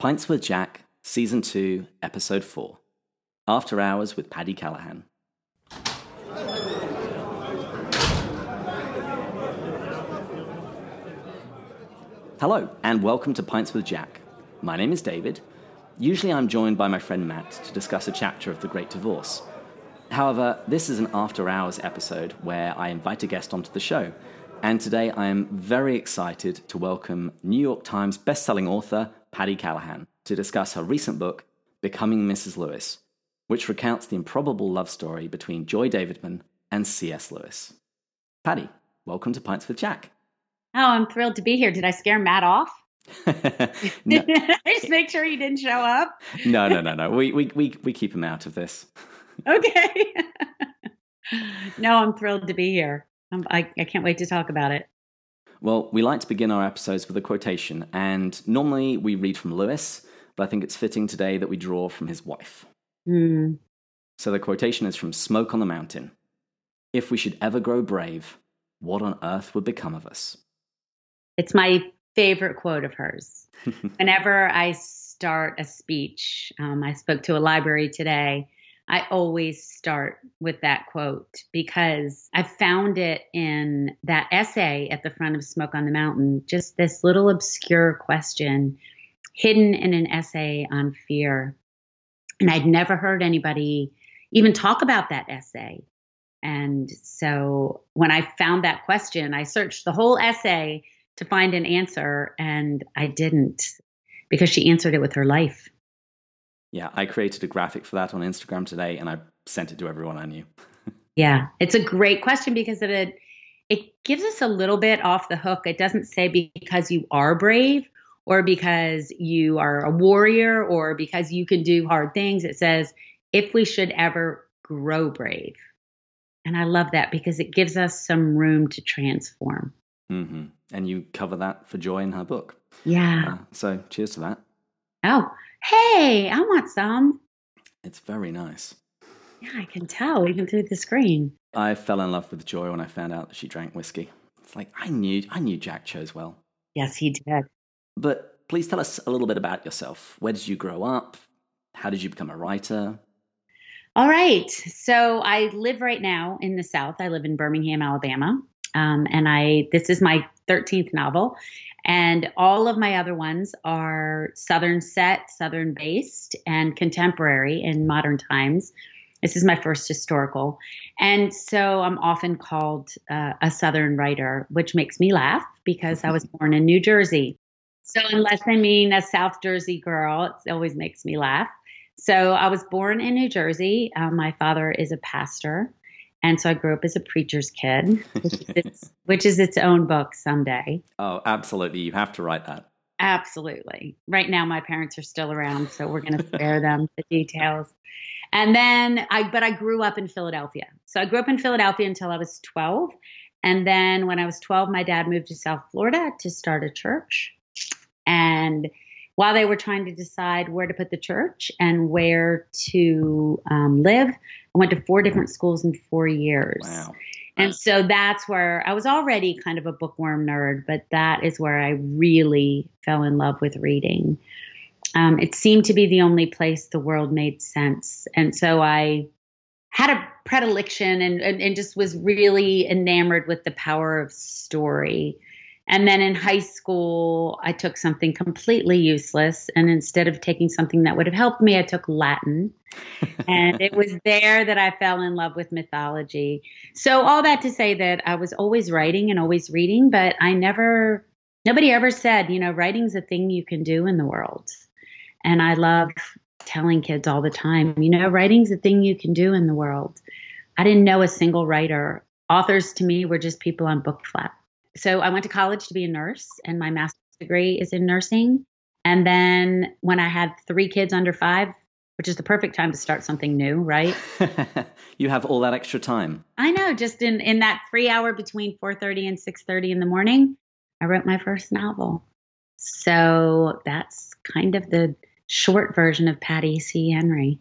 Pints with Jack, Season 2, Episode 4 After Hours with Patti Callahan. Hello, and welcome to Pints with Jack. My name is David. Usually I'm joined by my friend Matt to discuss a chapter of The Great Divorce. However, this is an after hours episode where I invite a guest onto the show. And today I am very excited to welcome New York Times bestselling author Patti Callahan to discuss her recent book, Becoming Mrs. Lewis, which recounts the improbable love story between Joy Davidman and C.S. Lewis. Patti, welcome to Pints with Jack. Oh, I'm thrilled to be here. Did I scare Matt off? no, I Just make sure he didn't show up. no, no, no, no. We, we, we, we keep him out of this. Okay. no, I'm thrilled to be here. I'm, I, I can't wait to talk about it. Well, we like to begin our episodes with a quotation, and normally we read from Lewis, but I think it's fitting today that we draw from his wife. Hmm. So the quotation is from Smoke on the Mountain If we should ever grow brave, what on earth would become of us? It's my favorite quote of hers. Whenever I start a speech, um, I spoke to a library today. I always start with that quote because I found it in that essay at the front of Smoke on the Mountain, just this little obscure question hidden in an essay on fear. And I'd never heard anybody even talk about that essay. And so when I found that question, I searched the whole essay to find an answer, and I didn't because she answered it with her life. Yeah, I created a graphic for that on Instagram today and I sent it to everyone I knew. Yeah, it's a great question because it it gives us a little bit off the hook. It doesn't say because you are brave or because you are a warrior or because you can do hard things. It says if we should ever grow brave. And I love that because it gives us some room to transform. hmm And you cover that for Joy in her book. Yeah. Uh, so cheers to that. Oh, hey, I want some. It's very nice. Yeah, I can tell even through the screen. I fell in love with Joy when I found out that she drank whiskey. It's like I knew I knew Jack chose well. Yes, he did. But please tell us a little bit about yourself. Where did you grow up? How did you become a writer? All right. So I live right now in the South. I live in Birmingham, Alabama. Um, and I this is my 13th novel. And all of my other ones are Southern set, Southern based, and contemporary in modern times. This is my first historical. And so I'm often called uh, a Southern writer, which makes me laugh because I was born in New Jersey. So unless I mean a South Jersey girl, it always makes me laugh. So I was born in New Jersey. Uh, my father is a pastor. And so I grew up as a preacher's kid, which is its, which is its own book someday. Oh, absolutely. You have to write that. Absolutely. Right now, my parents are still around, so we're going to spare them the details. And then I, but I grew up in Philadelphia. So I grew up in Philadelphia until I was 12. And then when I was 12, my dad moved to South Florida to start a church. And while they were trying to decide where to put the church and where to um, live, I went to four different schools in four years. Wow. And so that's where I was already kind of a bookworm nerd, but that is where I really fell in love with reading. Um, it seemed to be the only place the world made sense. And so I had a predilection and, and, and just was really enamored with the power of story. And then in high school, I took something completely useless. And instead of taking something that would have helped me, I took Latin. and it was there that I fell in love with mythology. So, all that to say that I was always writing and always reading, but I never, nobody ever said, you know, writing's a thing you can do in the world. And I love telling kids all the time, you know, writing's a thing you can do in the world. I didn't know a single writer. Authors to me were just people on book flap so I went to college to be a nurse, and my master's degree is in nursing. And then when I had three kids under five, which is the perfect time to start something new, right? you have all that extra time. I know. Just in in that three hour between four thirty and six thirty in the morning, I wrote my first novel. So that's kind of the short version of Patti C. Henry.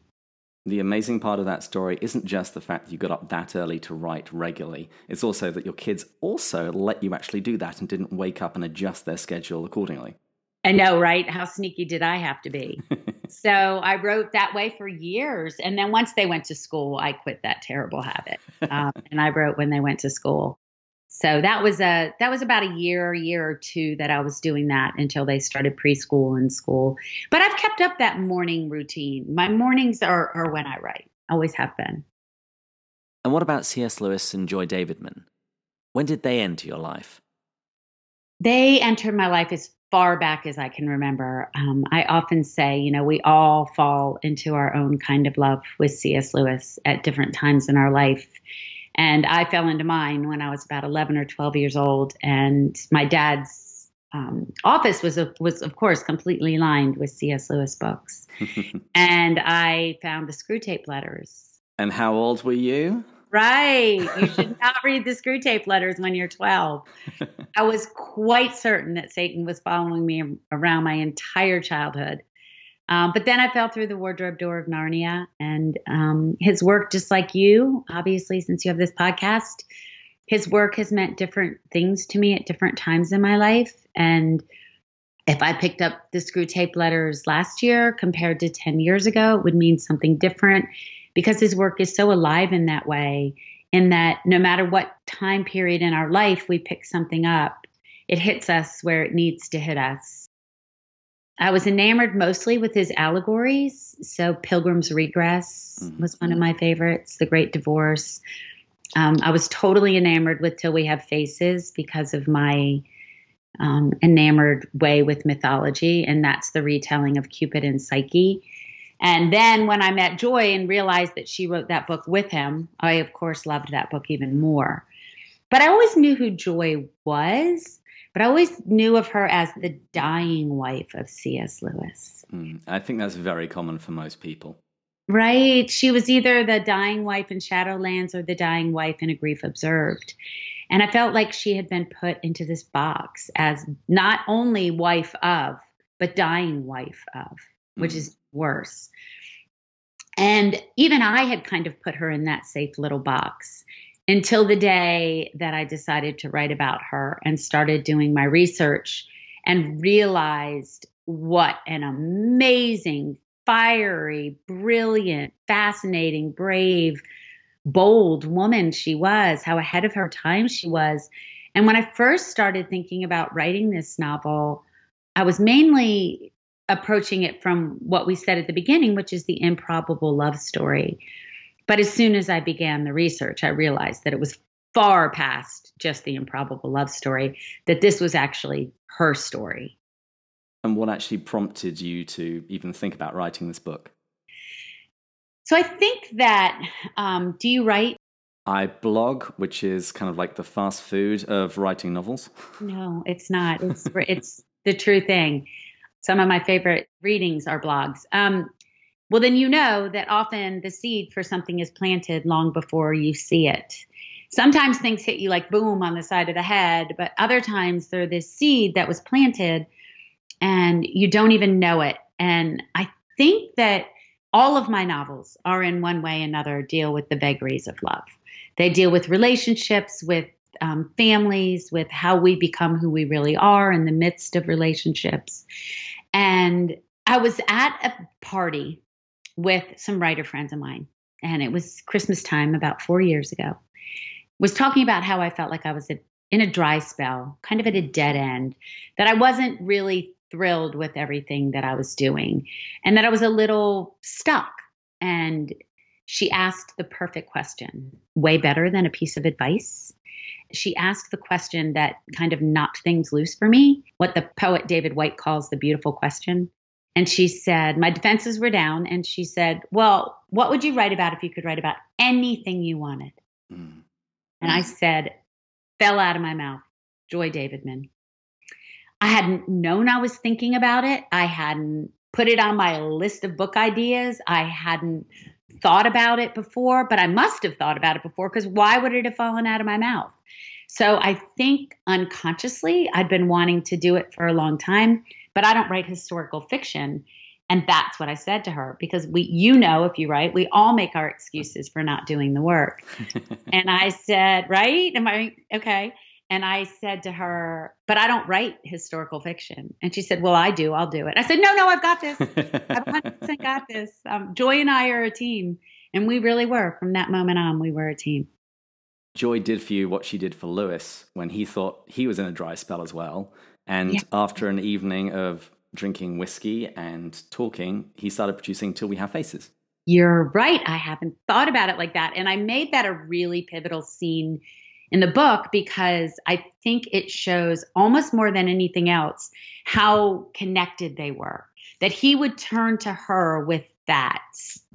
The amazing part of that story isn't just the fact that you got up that early to write regularly, it's also that your kids also let you actually do that and didn't wake up and adjust their schedule accordingly. I know, right? How sneaky did I have to be? so I wrote that way for years. And then once they went to school, I quit that terrible habit. Um, and I wrote when they went to school. So that was a that was about a year, year or two that I was doing that until they started preschool and school. But I've kept up that morning routine. My mornings are, are when I write. Always have been. And what about C.S. Lewis and Joy Davidman? When did they enter your life? They entered my life as far back as I can remember. Um, I often say, you know, we all fall into our own kind of love with C.S. Lewis at different times in our life. And I fell into mine when I was about 11 or 12 years old. And my dad's um, office was, was, of course, completely lined with C.S. Lewis books. and I found the Screwtape Letters. And how old were you? Right. You should not read the Screwtape Letters when you're 12. I was quite certain that Satan was following me around my entire childhood. Um, but then I fell through the wardrobe door of Narnia, and um, his work, just like you, obviously, since you have this podcast, his work has meant different things to me at different times in my life. And if I picked up the Screwtape Letters last year compared to 10 years ago, it would mean something different because his work is so alive in that way, in that no matter what time period in our life we pick something up, it hits us where it needs to hit us. I was enamored mostly with his allegories. So, Pilgrim's Regress mm-hmm. was one of my favorites, The Great Divorce. Um, I was totally enamored with Till We Have Faces because of my um, enamored way with mythology, and that's the retelling of Cupid and Psyche. And then when I met Joy and realized that she wrote that book with him, I, of course, loved that book even more. But I always knew who Joy was, but I always knew of her as the dying wife of C.S. Lewis. Mm, I think that's very common for most people. Right. She was either the dying wife in Shadowlands or the dying wife in A Grief Observed. And I felt like she had been put into this box as not only wife of, but dying wife of, which mm. is worse. And even I had kind of put her in that safe little box until the day that I decided to write about her and started doing my research and realized what an amazing, fiery, brilliant, fascinating, brave, bold woman she was, how ahead of her time she was. And when I first started thinking about writing this novel, I was mainly approaching it from what we said at the beginning, which is the improbable love story. But as soon as I began the research, I realized that it was far past just the improbable love story, that this was actually her story. And what actually prompted you to even think about writing this book? So I think that, um, do you write? I blog, which is kind of like the fast food of writing novels. No, it's not. It's, it's the true thing. Some of my favorite readings are blogs. Um, well, then you know that often the seed for something is planted long before you see it. Sometimes things hit you like boom on the side of the head, but other times they're this seed that was planted and you don't even know it. And I think that all of my novels are in one way or another deal with the vagaries of love. They deal with relationships, with um, families, with how we become who we really are in the midst of relationships. And I was at a party with some writer friends of mine, and it was Christmas time about four years ago. Was talking about how I felt like I was in a dry spell, kind of at a dead end, that I wasn't really thrilled with everything that I was doing, and that I was a little stuck. And she asked the perfect question, way better than a piece of advice she asked the question that kind of knocked things loose for me, what the poet David Whyte calls the beautiful question. And she said, My defenses were down. And she said, Well, what would you write about if you could write about anything you wanted? Mm. And I said, Fell out of my mouth, Joy Davidman. I hadn't known I was thinking about it. I hadn't put it on my list of book ideas. I hadn't thought about it before, but I must have thought about it before because why would it have fallen out of my mouth? So I think unconsciously I'd been wanting to do it for a long time, but I don't write historical fiction. And that's what I said to her because we, you know, if you write, we all make our excuses for not doing the work. and I said, right? Am I okay? And I said to her, But I don't write historical fiction. And she said, Well, I do. I'll do it. I said, No, no, I've got this. I've 100% got this. Um, Joy and I are a team. And we really were. From that moment on, we were a team. Joy did for you what she did for Lewis when he thought he was in a dry spell as well. And yeah. after an evening of drinking whiskey and talking, he started producing Till We Have Faces. You're right. I haven't thought about it like that. And I made that a really pivotal scene in the book because I think it shows almost more than anything else how connected they were. That he would turn to her with that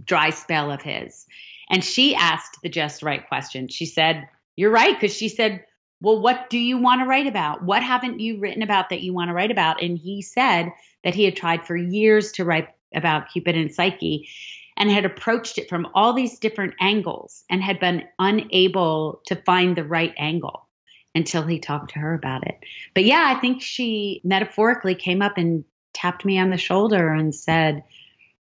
dry spell of his. And she asked the just right question. She said, You're right. Because she said, Well, what do you want to write about? What haven't you written about that you want to write about? And he said that he had tried for years to write about Cupid and Psyche and had approached it from all these different angles and had been unable to find the right angle until he talked to her about it. But yeah, I think she metaphorically came up and tapped me on the shoulder and said,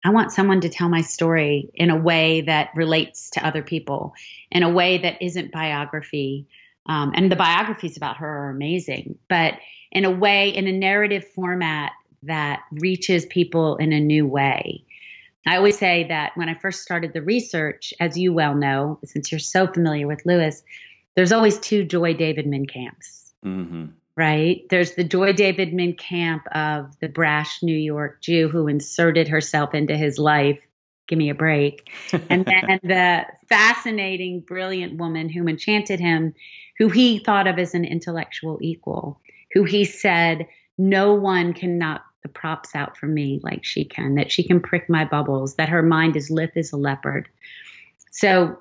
I want someone to tell my story in a way that relates to other people, in a way that isn't biography. Um, and the biographies about her are amazing, but in a way, in a narrative format that reaches people in a new way. I always say that when I first started the research, as you well know, since you're so familiar with Lewis, there's always two Joy Davidman camps. Mm-hmm. Right? There's the Joy Davidman camp of the brash New York Jew who inserted herself into his life. Give me a break. And then the fascinating, brilliant woman who enchanted him, who he thought of as an intellectual equal, who he said, no one can knock the props out for me like she can, that she can prick my bubbles, that her mind is lithe as a leopard. So,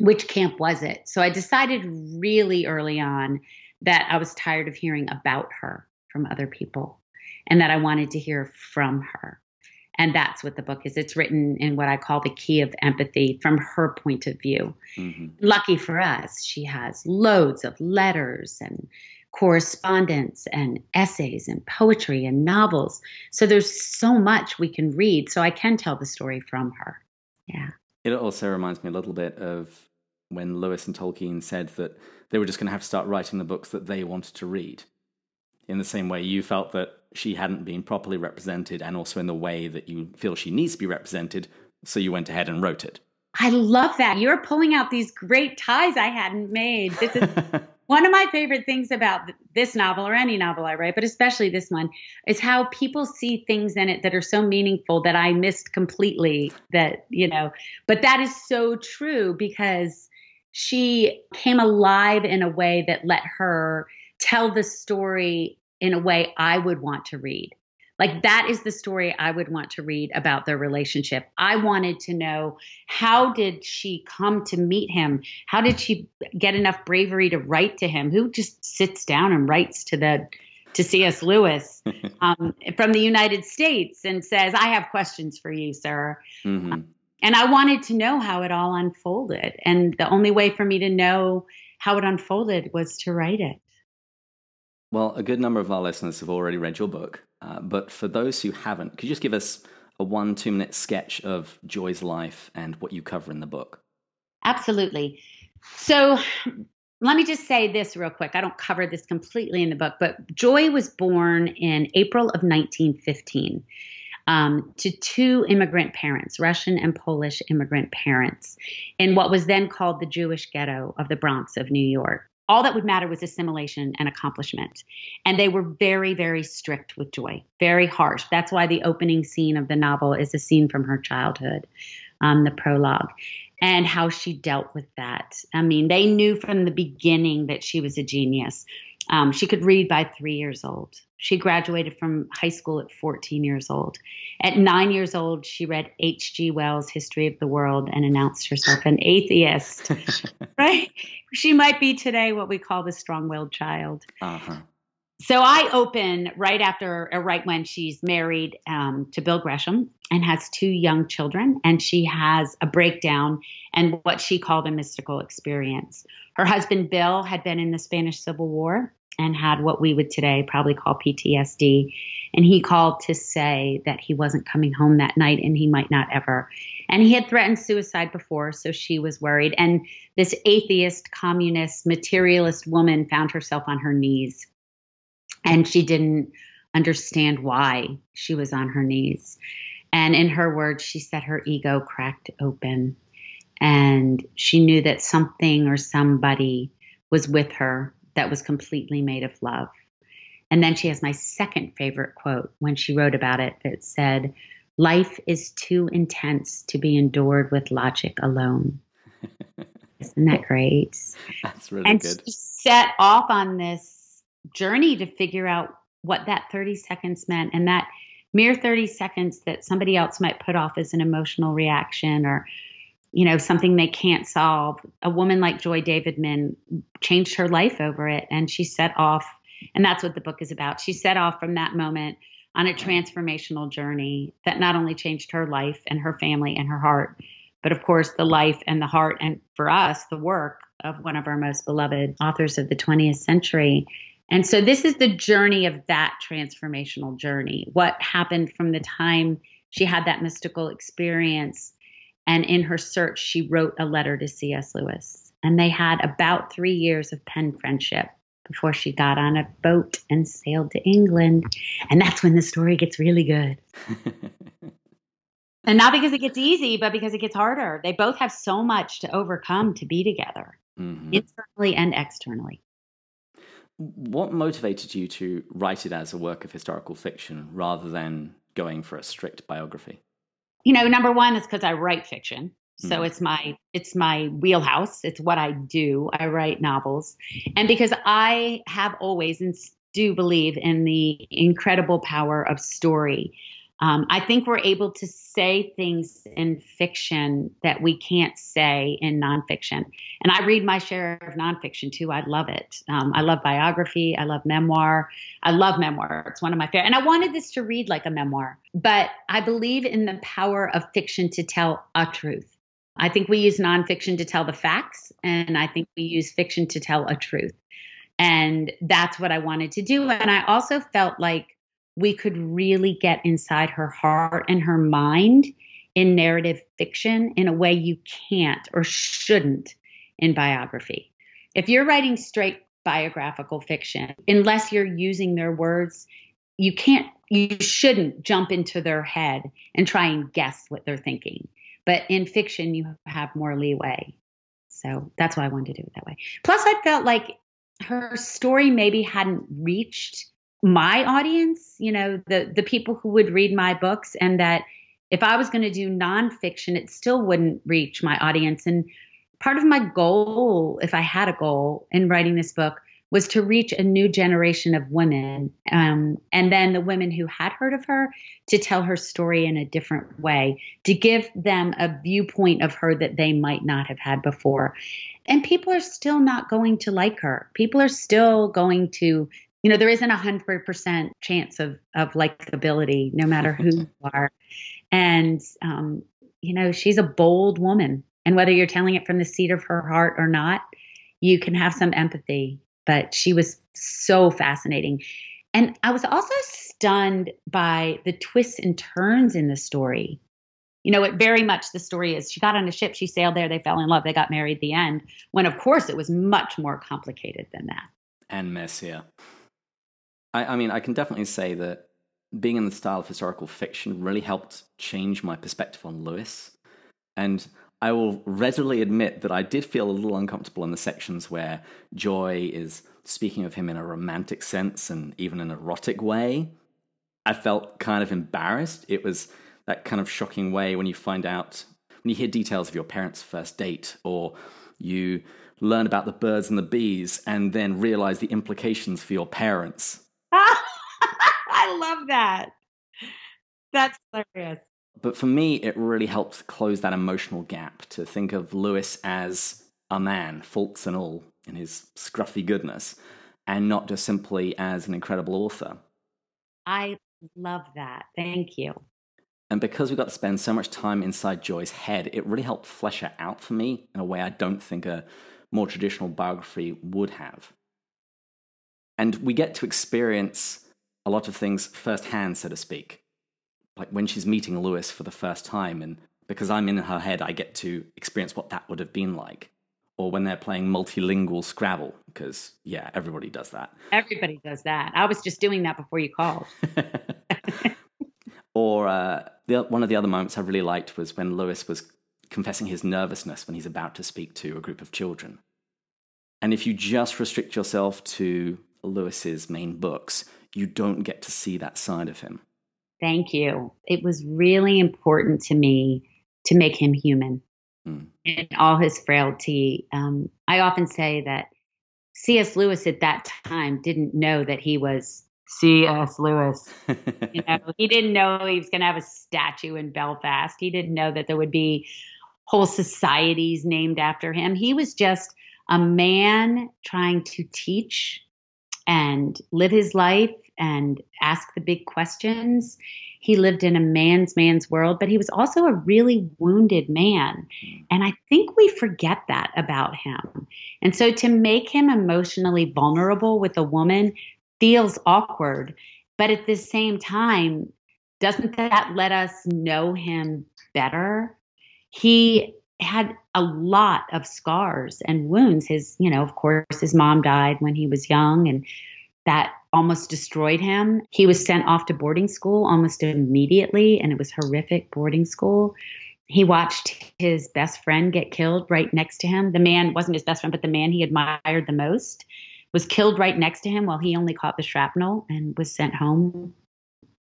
which camp was it? So, I decided really early on that I was tired of hearing about her from other people and that I wanted to hear from her. And that's what the book is. It's written in what I call the key of empathy from her point of view. Mm-hmm. Lucky for us, she has loads of letters and correspondence and essays and poetry and novels. So there's so much we can read. So I can tell the story from her. Yeah. It also reminds me a little bit of when Lewis and Tolkien said that they were just going to have to start writing the books that they wanted to read. In the same way, you felt that she hadn't been properly represented, and also in the way that you feel she needs to be represented, so you went ahead and wrote it. I love that. You're pulling out these great ties I hadn't made. This is one of my favorite things about this novel or any novel I write, but especially this one, is how people see things in it that are so meaningful that I missed completely. That, you know, but that is so true because she came alive in a way that let her tell the story in a way I would want to read. Like that is the story I would want to read about their relationship. I wanted to know how did she come to meet him? How did she get enough bravery to write to him? Who just sits down and writes to the to C.S. Lewis um, from the United States and says, "I have questions for you, sir." Mm-hmm. Um, and I wanted to know how it all unfolded, and the only way for me to know how it unfolded was to write it. Well, a good number of our listeners have already read your book. Uh, but for those who haven't, could you just give us a one, two minute sketch of Joy's life and what you cover in the book? Absolutely. So let me just say this real quick. I don't cover this completely in the book, but Joy was born in April of 1915. Um, to two immigrant parents, Russian and Polish immigrant parents, in what was then called the Jewish ghetto of the Bronx of New York all that would matter was assimilation and accomplishment. And they were very, very strict with Joy, very harsh. That's why the opening scene of the novel is a scene from her childhood, um, the prologue, and how she dealt with that. I mean, they knew from the beginning that she was a genius. Um, she could read by three years old. She graduated from high school at 14 years old. At nine years old, she read H.G. Wells' History of the World and announced herself an atheist. right? She might be today what we call the strong willed child. Uh-huh. So I open right after, or right when she's married um, to Bill Gresham and has two young children, and she has a breakdown and what she called a mystical experience. Her husband Bill had been in the Spanish Civil War and had what we would today probably call PTSD. And he called to say that he wasn't coming home that night and he might not ever. And he had threatened suicide before, so she was worried. And this atheist, communist, materialist woman found herself on her knees. And she didn't understand why she was on her knees. And in her words, she said her ego cracked open. And she knew that something or somebody was with her that was completely made of love. And then she has my second favorite quote when she wrote about it that said, Life is too intense to be endured with logic alone. Isn't that great? That's really and good. She set off on this journey to figure out what that 30 seconds meant and that mere 30 seconds that somebody else might put off as an emotional reaction or you know something they can't solve. A woman like joy davidman changed her life over it and she set off and that's what the book is about. She set off from that moment on a transformational journey that not only changed her life and her family and her heart but of course the life and the heart and for us the work of one of our most beloved authors of the 20th century. And so this is the journey of that transformational journey what happened from the time she had that mystical experience and in her search, she wrote a letter to C.S. Lewis. And they had about three years of pen friendship before she got on a boat and sailed to England. And that's when the story gets really good. and not because it gets easy, but because it gets harder. They both have so much to overcome to be together, mm-hmm. internally and externally. What motivated you to write it as a work of historical fiction rather than going for a strict biography? You know, number one is because I write fiction. So mm it's my it's my wheelhouse. It's what I do. I write novels. And because I have always and do believe in the incredible power of story. Um, I think we're able to say things in fiction that we can't say in nonfiction. And I read my share of nonfiction too. I love it. Um, I love biography. I love memoir. I love memoir. It's one of my favorite. And I wanted this to read like a memoir, but I believe in the power of fiction to tell a truth. I think we use nonfiction to tell the facts, and I think we use fiction to tell a truth. And that's what I wanted to do. And I also felt like we could really get inside her heart and her mind in narrative fiction in a way you can't or shouldn't in biography. If you're writing straight biographical fiction, unless you're using their words, you can't, you shouldn't jump into their head and try and guess what they're thinking. But in fiction, you have more leeway. So that's why I wanted to do it that way. Plus, I felt like her story maybe hadn't reached my audience, you know, the the people who would read my books, and that if I was going to do nonfiction, it still wouldn't reach my audience. And part of my goal, if I had a goal in writing this book, was to reach a new generation of women, um, and then the women who had heard of her to tell her story in a different way, to give them a viewpoint of her that they might not have had before. And people are still not going to like her. People are still going to you know there isn't a hundred percent chance of of likability no matter who you are. And um, you know she's a bold woman. And whether you're telling it from the seat of her heart or not you can have some empathy. But she was so fascinating. And i was also stunned by the twists and turns in the story. You know, it very much the story is she got on a ship, she sailed there, they fell in love, they got married the end, when of course it was much more complicated than that. And messier. I, I mean, I can definitely say that being in the style of historical fiction really helped change my perspective on Lewis. And I will readily admit that I did feel a little uncomfortable in the sections where Joy is speaking of him in a romantic sense and even an erotic way. I felt kind of embarrassed. It was that kind of shocking way when you find out, when you hear details of your parents' first date, or you learn about the birds and the bees and then realize the implications for your parents. I love that. That's hilarious. But for me, it really helps close that emotional gap to think of Lewis as a man, faults and all, in his scruffy goodness, and not just simply as an incredible author. I love that. Thank you. And because we got to spend so much time inside Joy's head, it really helped flesh her out for me in a way I don't think a more traditional biography would have. And we get to experience a lot of things firsthand, so to speak. Like when she's meeting Lewis for the first time, and because I'm in her head, I get to experience what that would have been like. Or when they're playing multilingual Scrabble, because, yeah, everybody does that. Everybody does that. I was just doing that before you called. or uh, the, one of the other moments I really liked was when Lewis was confessing his nervousness when he's about to speak to a group of children. And if you just restrict yourself to Lewis's main books, you don't get to see that side of him. Thank you. It was really important to me to make him human mm. in all his frailty. Um, I often say that C.S. Lewis at that time didn't know that he was C.S. Lewis. you know, he didn't know he was going to have a statue in Belfast. He didn't know that there would be whole societies named after him. He was just a man trying to teach and live his life and ask the big questions. He lived in a man's man's world, but he was also a really wounded man. And I think we forget that about him. And so to make him emotionally vulnerable with a woman feels awkward. But at the same time, doesn't that let us know him better? He had a lot of scars and wounds. His, you know, of course, his mom died when he was young, and that almost destroyed him. He was sent off to boarding school almost immediately, and it was horrific boarding school. He watched his best friend get killed right next to him. The man wasn't his best friend, but the man he admired the most was killed right next to him while he only caught the shrapnel and was sent home.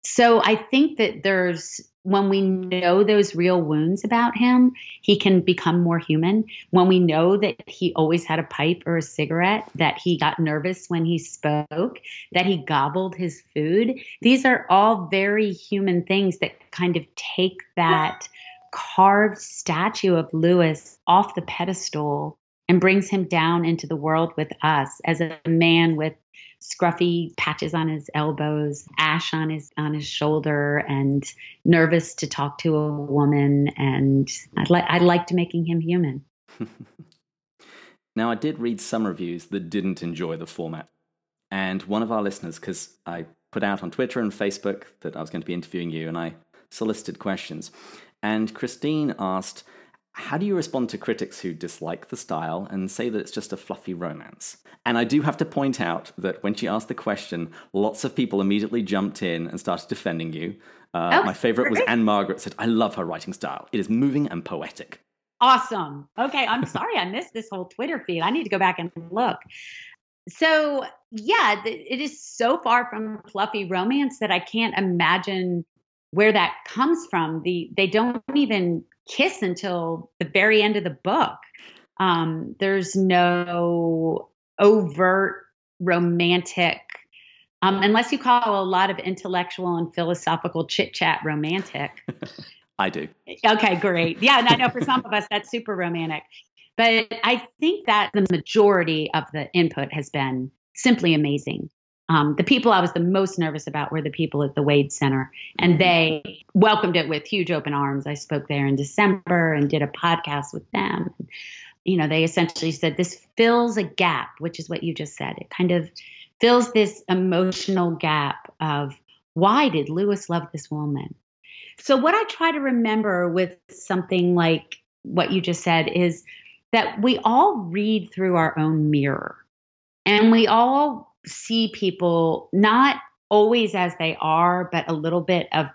So I think that there's when we know those real wounds about him, he can become more human. When we know that he always had a pipe or a cigarette, that he got nervous when he spoke, that he gobbled his food, these are all very human things that kind of take that carved statue of Lewis off the pedestal and brings him down into the world with us as a man with scruffy patches on his elbows, ash on his on his shoulder, and nervous to talk to a woman. And I like I liked making him human. now I did read some reviews that didn't enjoy the format, and one of our listeners, because I put out on Twitter and Facebook that I was going to be interviewing you, and I solicited questions, and Christine asked how do you respond to critics who dislike the style and say that it's just a fluffy romance? And I do have to point out that when she asked the question, lots of people immediately jumped in and started defending you. Uh, oh, my favorite was Anne Margaret said, I love her writing style. It is moving and poetic. Awesome. Okay, I'm sorry I missed this whole Twitter feed. I need to go back and look. So, yeah, it is so far from fluffy romance that I can't imagine where that comes from. The they don't even kiss until the very end of the book. Um, there's no overt romantic, um, unless you call a lot of intellectual and philosophical chit chat romantic. I do. Okay, great. Yeah, and I know for some of us that's super romantic. But I think that the majority of the input has been simply amazing. Um, the people I was the most nervous about were the people at the Wade Center, and mm-hmm. they welcomed it with huge open arms. I spoke there in December and did a podcast with them. You know, they essentially said this fills a gap, which is what you just said. It kind of fills this emotional gap of why did Lewis love this woman? So, what I try to remember with something like what you just said is that we all read through our own mirror and we all see people not always as they are, but a little bit of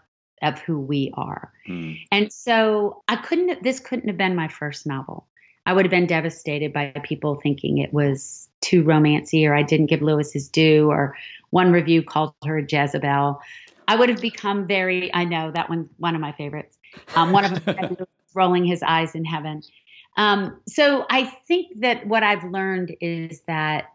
of who we are. Mm. And so I couldn't this couldn't have been my first novel. I would have been devastated by people thinking it was too romancy or I didn't give Lewis his due or one review called her Jezebel. I would have become very I know that one one of my favorites. Um, one of them rolling his eyes in heaven. Um, so I think that what I've learned is that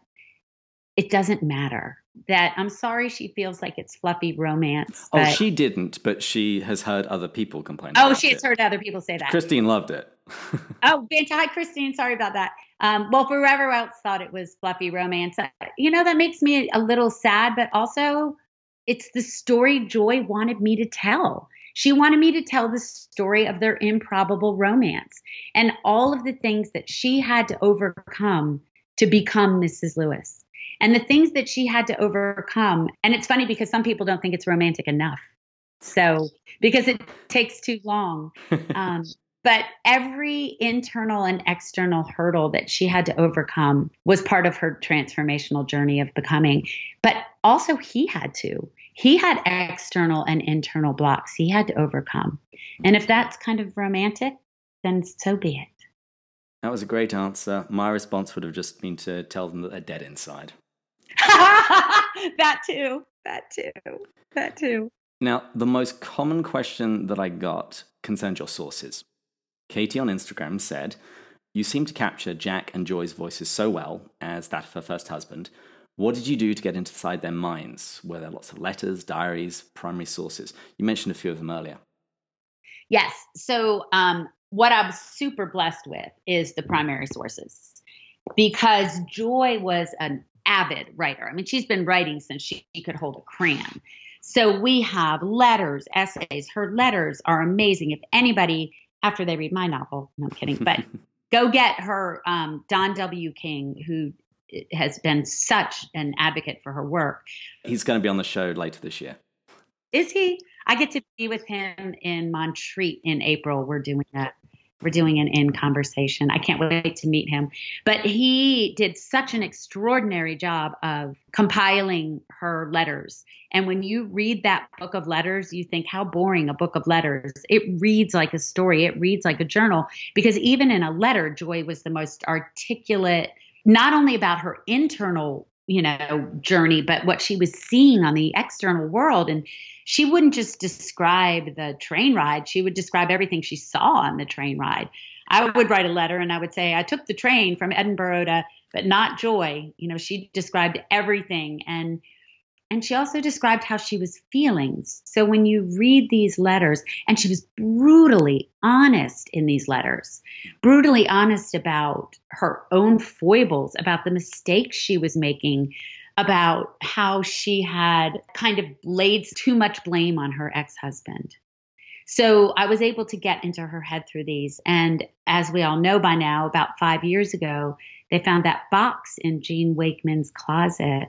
it doesn't matter. That I'm sorry she feels like it's fluffy romance. Oh, she didn't, but she has heard other people complain. Oh, she has it. heard other people say that. Christine loved it. oh, hi, Christine. Sorry about that. Um, well, forever else thought it was fluffy romance. Uh, you know, that makes me a little sad, but also it's the story Joy wanted me to tell. She wanted me to tell the story of their improbable romance and all of the things that she had to overcome to become Mrs. Lewis. And the things that she had to overcome. And it's funny because some people don't think it's romantic enough. So, because it takes too long. Um, but every internal and external hurdle that she had to overcome was part of her transformational journey of becoming. But also, he had to. He had external and internal blocks he had to overcome. And if that's kind of romantic, then so be it. That was a great answer. My response would have just been to tell them that they're dead inside. that too. That too. That too. Now, the most common question that I got concerned your sources. Katie on Instagram said, You seem to capture Jack and Joy's voices so well as that of her first husband. What did you do to get inside their minds? Were there lots of letters, diaries, primary sources? You mentioned a few of them earlier. Yes. So, um, what I'm super blessed with is the primary sources because Joy was an avid writer. I mean, she's been writing since she, she could hold a crayon. So we have letters, essays. Her letters are amazing. If anybody, after they read my novel, no, I'm kidding, but go get her um, Don W. King, who has been such an advocate for her work. He's going to be on the show later this year. Is he? I get to be with him in Montreat in April. We're doing that we're doing an in conversation. I can't wait to meet him. But he did such an extraordinary job of compiling her letters. And when you read that book of letters, you think, how boring a book of letters. It reads like a story, it reads like a journal. Because even in a letter, Joy was the most articulate, not only about her internal you know journey but what she was seeing on the external world and she wouldn't just describe the train ride, she would describe everything she saw on the train ride. I would write a letter and I would say, I took the train from Edinburgh to, but not Joy. You know, she described everything. And and she also described how she was feeling. So when you read these letters, and she was brutally honest in these letters, brutally honest about her own foibles, about the mistakes she was making, about how she had kind of laid too much blame on her ex husband. So I was able to get into her head through these. And as we all know by now, about five years ago, they found that box in Jean Wakeman's closet.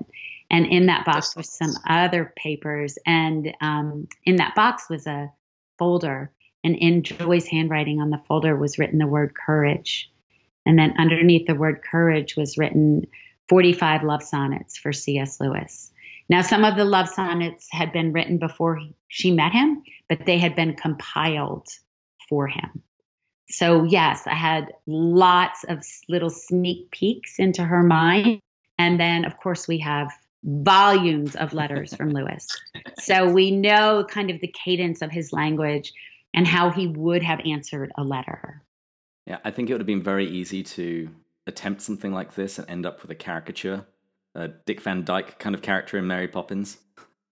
And in that box was some other papers. And um, in that box was a folder. And in Joy's handwriting on the folder was written the word courage. And then underneath the word courage was written 45 love sonnets for C.S. Lewis. Now, some of the love sonnets had been written before she met him, but they had been compiled for him. So, yes, I had lots of little sneak peeks into her mind. And then, of course, we have volumes of letters from Lewis. So we know kind of the cadence of his language and how he would have answered a letter. Yeah, I think it would have been very easy to attempt something like this and end up with a caricature, a Dick Van Dyke kind of character in Mary Poppins.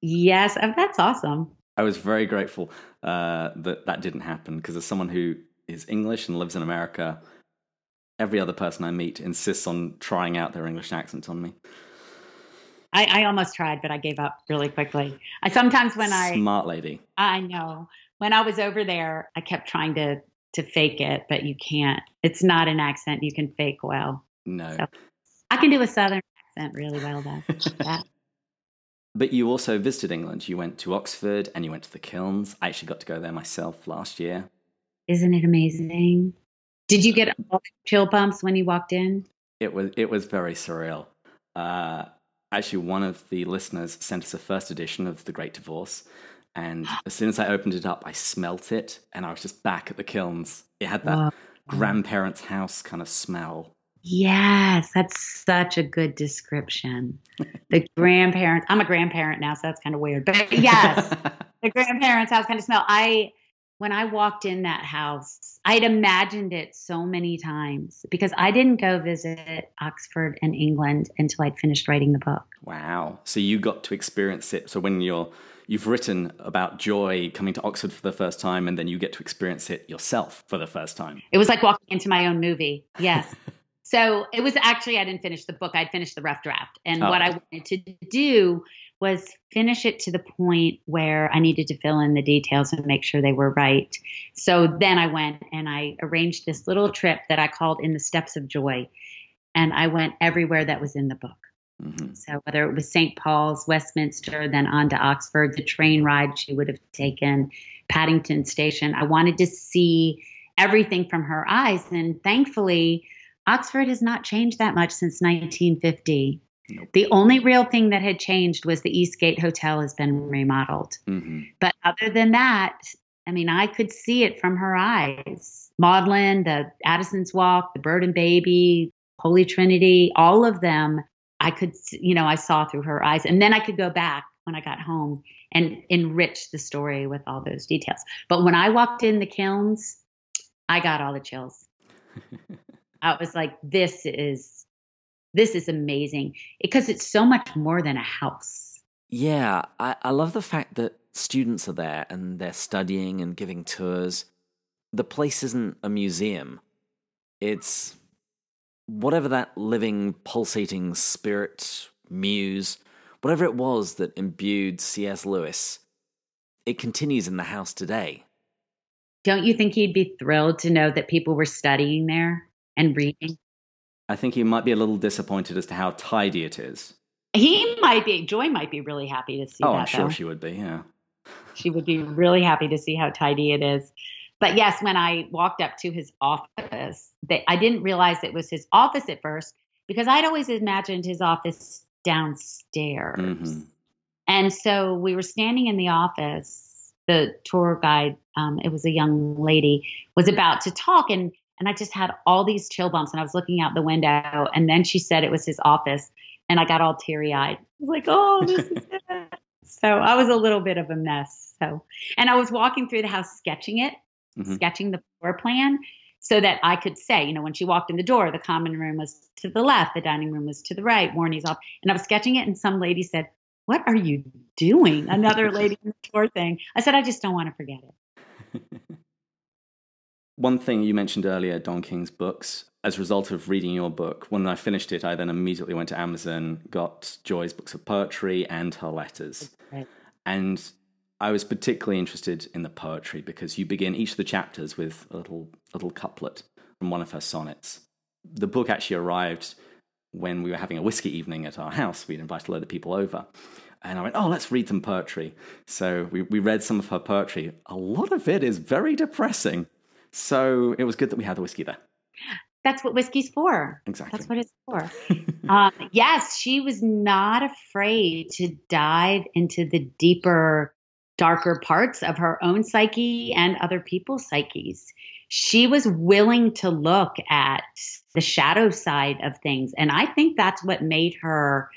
Yes, oh, that's awesome. I was very grateful uh, that that didn't happen because as someone who is English and lives in America, every other person I meet insists on trying out their English accent on me. I, I almost tried, but I gave up really quickly. I sometimes when I smart lady. I know when I was over there, I kept trying to to fake it, but you can't. It's not an accent you can fake well. No. So I can do a southern accent really well, though. But you also visited England. You went to Oxford and you went to the kilns. I actually got to go there myself last year. Isn't it amazing? Did you get all chill bumps when you walked in? It was it was very surreal. Uh, actually, one of the listeners sent us a first edition of The Great Divorce, and as soon as I opened it up, I smelt it, and I was just back at the kilns. It had that Whoa. grandparents' house kind of smell. Yes, that's such a good description. The grandparents. I'm a grandparent now, so that's kind of weird. But yes, the grandparents' house kind of smell. I when I walked in that house, I'd imagined it so many times because I didn't go visit Oxford and England until I'd finished writing the book. Wow. So you got to experience it. So when you're you've written about joy coming to Oxford for the first time, and then you get to experience it yourself for the first time. It was like walking into my own movie. Yes. so it was actually, I didn't finish the book, I'd finished the rough draft. And oh. what I wanted to do was finish it to the point where I needed to fill in the details and make sure they were right. So then I went and I arranged this little trip that I called In the Steps of Joy. And I went everywhere that was in the book. Mm-hmm. So whether it was St. Paul's, Westminster, then on to Oxford, the train ride she would have taken, Paddington Station, I wanted to see everything from her eyes. And thankfully, Oxford has not changed that much since 1950. Nope. The only real thing that had changed was the Eastgate Hotel has been remodeled. Mm-hmm. But other than that, I mean, I could see it from her eyes. Magdalen, the Addison's Walk, the Bird and Baby, Holy Trinity, all of them, I could, you know, I saw through her eyes. And then I could go back when I got home and enrich the story with all those details. But when I walked in the kilns, I got all the chills. I was like, this is this is amazing because it's so much more than a house. Yeah, I, I love the fact that students are there and they're studying and giving tours. The place isn't a museum. It's whatever that living, pulsating spirit, muse, whatever it was that imbued C.S. Lewis, it continues in the house today. Don't you think he'd be thrilled to know that people were studying there and reading? I think he might be a little disappointed as to how tidy it is. He might be. Joy might be really happy to see oh, that. I'm sure though. she would be. Yeah, she would be really happy to see how tidy it is. But yes, when I walked up to his office, they, I didn't realize it was his office at first because I'd always imagined his office downstairs. Mm-hmm. And so we were standing in the office. The tour guide, um, it was a young lady, was about to talk, and and I just had all these chill bumps and I was looking out the window and then she said it was his office and I got all teary eyed. I was like, oh, this is it. So I was a little bit of a mess. So, and I was walking through the house sketching it, mm-hmm. sketching the floor plan so that I could say, you know, when she walked in the door, the common room was to the left, the dining room was to the right, Warnie's off. And I was sketching it and some lady said, what are you doing? Another lady in the tour thing. I said, I just don't want to forget it. One thing you mentioned earlier, Don King's books. As a result of reading your book, when I finished it, I then immediately went to Amazon, got Joy's books of poetry and her letters. Right. And I was particularly interested in the poetry because you begin each of the chapters with a little little couplet from one of her sonnets. The book actually arrived when we were having a whiskey evening at our house. We'd invited a load of people over. And I went, oh, let's read some poetry. So we, we read some of her poetry. A lot of it is very depressing. So it was good that we had the whiskey there. That's what whiskey's for. Exactly. That's what it's for. um, yes, she was not afraid to dive into the deeper, darker parts of her own psyche and other people's psyches. She was willing to look at the shadow side of things. And I think that's what made her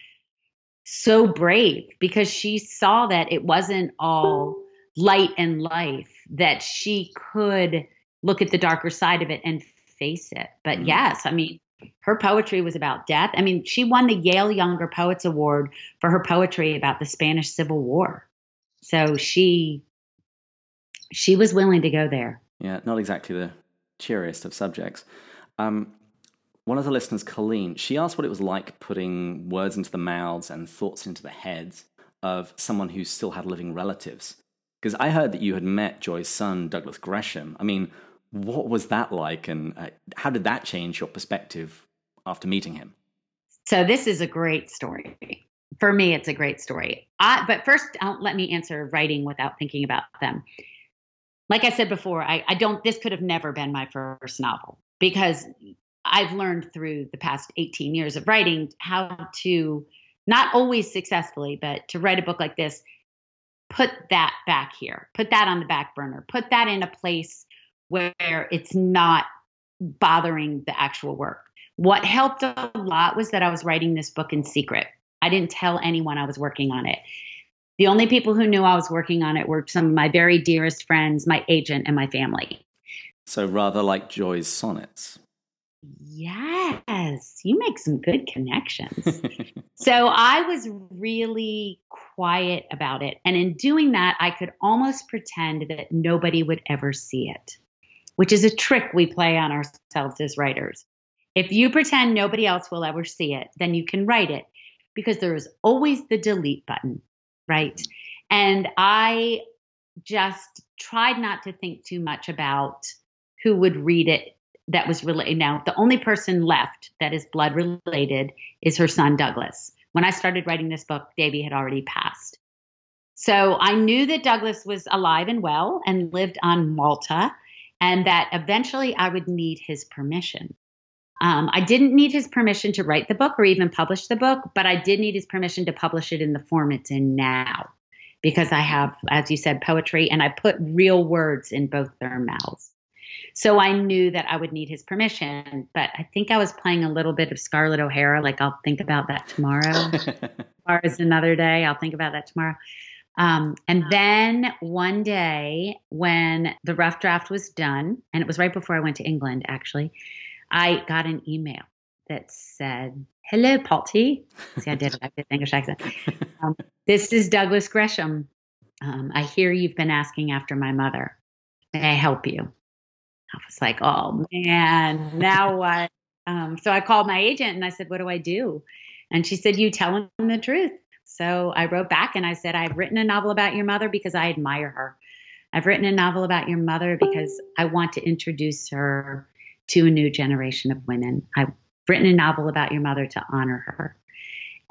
so brave because she saw that it wasn't all light and life, that she could look at the darker side of it and face it. But mm yes, I mean, her poetry was about death. I mean, she won the Yale Younger Poets Award for her poetry about the Spanish Civil War. So she she was willing to go there. Yeah, not exactly the cheeriest of subjects. Um, one of the listeners, Colleen, she asked what it was like putting words into the mouths and thoughts into the heads of someone who still had living relatives. Because I heard that you had met Joy's son, Douglas Gresham. I mean, what was that like, and uh, how did that change your perspective after meeting him? So this is a great story. For me, it's a great story. I, but first, let me answer writing without thinking about them. Like I said before, I, I don't. This could have never been my first novel because I've learned through the past 18 years of writing how to not always successfully, but to write a book like this, put that back here, put that on the back burner, put that in a place where it's not bothering the actual work. What helped a lot was that I was writing this book in secret. I didn't tell anyone I was working on it. The only people who knew I was working on it were some of my very dearest friends, my agent, and my family. So, rather like Joy's sonnets. Yes, you make some good connections. so, I was really quiet about it. And in doing that, I could almost pretend that nobody would ever see it which is a trick we play on ourselves as writers. If you pretend nobody else will ever see it, then you can write it because there is always the delete button, right? And I just tried not to think too much about who would read it that was related. Now, the only person left that is blood related is her son, Douglas. When I started writing this book, Davy had already passed. So I knew that Douglas was alive and well and lived on Malta, and that eventually I would need his permission. Um, I didn't need his permission to write the book or even publish the book, but I did need his permission to publish it in the form it's in now because I have, as you said, poetry and I put real words in both their mouths. So I knew that I would need his permission, but I think I was playing a little bit of Scarlett O'Hara, like I'll think about that tomorrow. tomorrow is another day, I'll think about that tomorrow. Um, and then one day, when the rough draft was done, and it was right before I went to England, actually, I got an email that said, Hello, Potty. See, I did it. I did English accent. Um, this is Douglas Gresham. Um, I hear you've been asking after my mother. May I help you? I was like, oh man, now what? Um, so I called my agent and I said, what do I do? And she said, you tell him the truth. So I wrote back and I said, I've written a novel about your mother because I admire her. I've written a novel about your mother because I want to introduce her to a new generation of women. I've written a novel about your mother to honor her.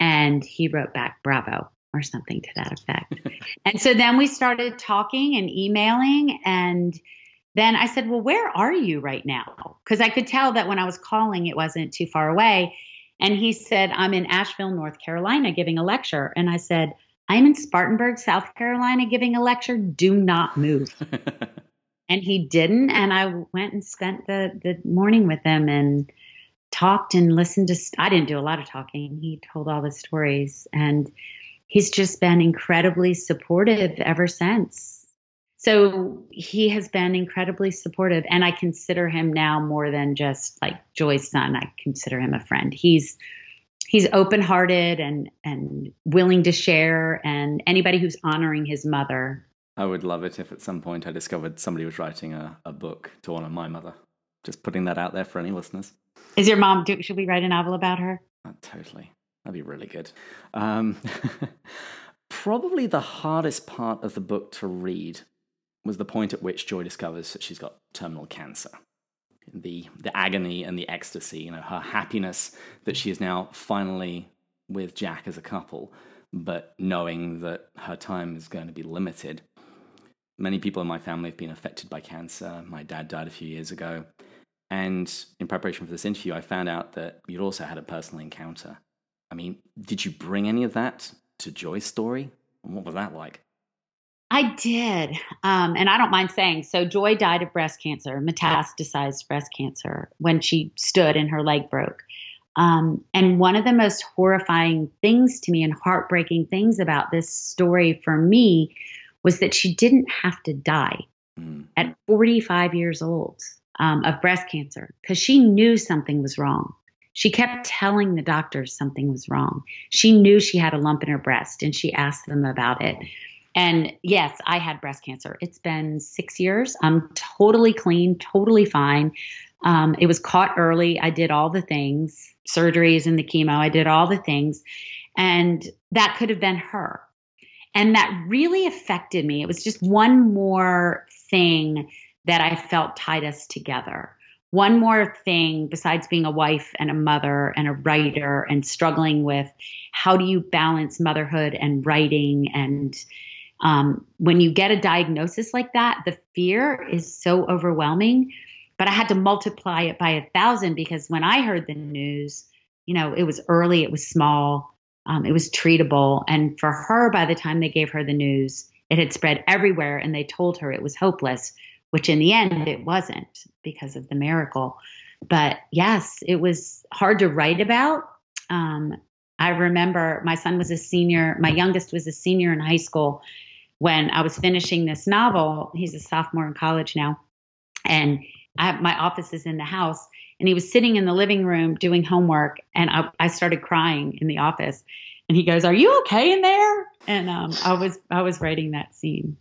And he wrote back, bravo, or something to that effect. and so then we started talking and emailing. And then I said, well, where are you right now? Because I could tell that when I was calling, it wasn't too far away. And he said, I'm in Asheville, North Carolina, giving a lecture. And I said, I'm in Spartanburg, South Carolina, giving a lecture. Do not move. and he didn't. And I went and spent the, the morning with him and talked and listened to. I didn't do a lot of talking. He told all the stories. And he's just been incredibly supportive ever since. So he has been incredibly supportive, and I consider him now more than just like Joy's son. I consider him a friend. He's he's open-hearted and and willing to share, and anybody who's honoring his mother. I would love it if at some point I discovered somebody was writing a, a book to honor my mother. Just putting that out there for any listeners. Is your mom? Do, should we write a novel about her? Oh, totally. That'd be really good. Um, probably the hardest part of the book to read was the point at which Joy discovers that she's got terminal cancer. The, the agony and the ecstasy, you know, her happiness that she is now finally with Jack as a couple, but knowing that her time is going to be limited. Many people in my family have been affected by cancer. My dad died a few years ago. And in preparation for this interview, I found out that you'd also had a personal encounter. I mean, did you bring any of that to Joy's story? And what was that like? I did. Um, and I don't mind saying so. Joy died of breast cancer, metastasized breast cancer, when she stood and her leg broke. Um, and one of the most horrifying things to me and heartbreaking things about this story for me was that she didn't have to die mm. at 45 years old um, of breast cancer because she knew something was wrong. She kept telling the doctors something was wrong. She knew she had a lump in her breast and she asked them about it. And yes, I had breast cancer. It's been six years. I'm totally clean, totally fine. Um, it was caught early. I did all the things, surgeries and the chemo. I did all the things. And that could have been her. And that really affected me. It was just one more thing that I felt tied us together. One more thing besides being a wife and a mother and a writer and struggling with how do you balance motherhood and writing and um, when you get a diagnosis like that, the fear is so overwhelming. But I had to multiply it by a thousand because when I heard the news, you know, it was early, it was small, um, it was treatable. And for her, by the time they gave her the news, it had spread everywhere and they told her it was hopeless, which in the end it wasn't because of the miracle. But yes, it was hard to write about. Um, I remember my son was a senior, my youngest was a senior in high school, when I was finishing this novel. He's a sophomore in college now, and I have, my office is in the house. And he was sitting in the living room doing homework, and I, I started crying in the office. And he goes, "Are you okay in there?" And um, I was I was writing that scene.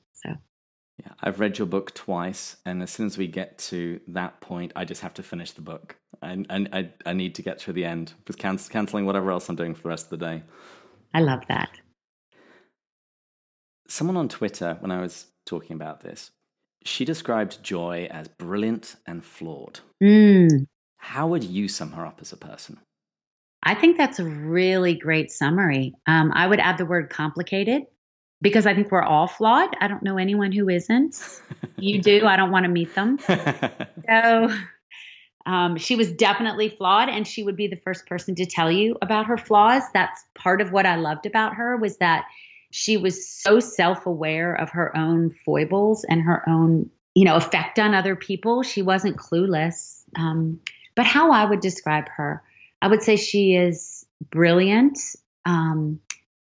Yeah, I've read your book twice, and as soon as we get to that point, I just have to finish the book. I I I need to get through the end, just canceling whatever else I'm doing for the rest of the day. I love that someone on Twitter, when I was talking about this, she described Joy as brilliant and flawed. Mm. How would you sum her up as a person? I think that's a really great summary. Um, I would add the word complicated because I think we're all flawed. I don't know anyone who isn't. You do. I don't want to meet them. So um, she was definitely flawed, and she would be the first person to tell you about her flaws. That's part of what I loved about her was that she was so self-aware of her own foibles and her own, you know, effect on other people. She wasn't clueless. Um, but how I would describe her, I would say she is brilliant, um,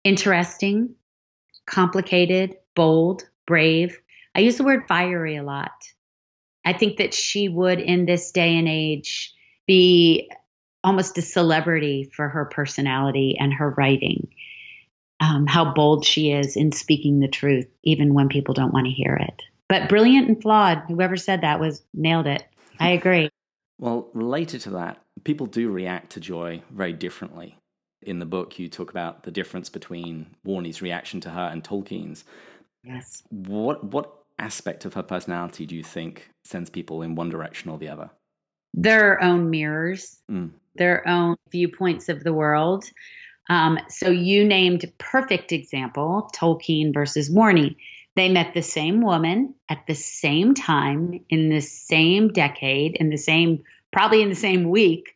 interesting, complicated, bold, brave. I use the word fiery a lot. I think that she would, in this day and age, be almost a celebrity for her personality and her writing. Um, how bold she is in speaking the truth, even when people don't want to hear it. But brilliant and flawed. Whoever said that was nailed it. I agree. Well, related to that, people do react to joy very differently. In the book, you talk about the difference between Warnie's reaction to her and Tolkien's. Yes. What what aspect of her personality do you think sends people in one direction or the other? Their own mirrors, Mm. their own viewpoints of the world. Um, so you named perfect example Tolkien versus Warnie. They met the same woman at the same time in the same decade, in the same, probably in the same week.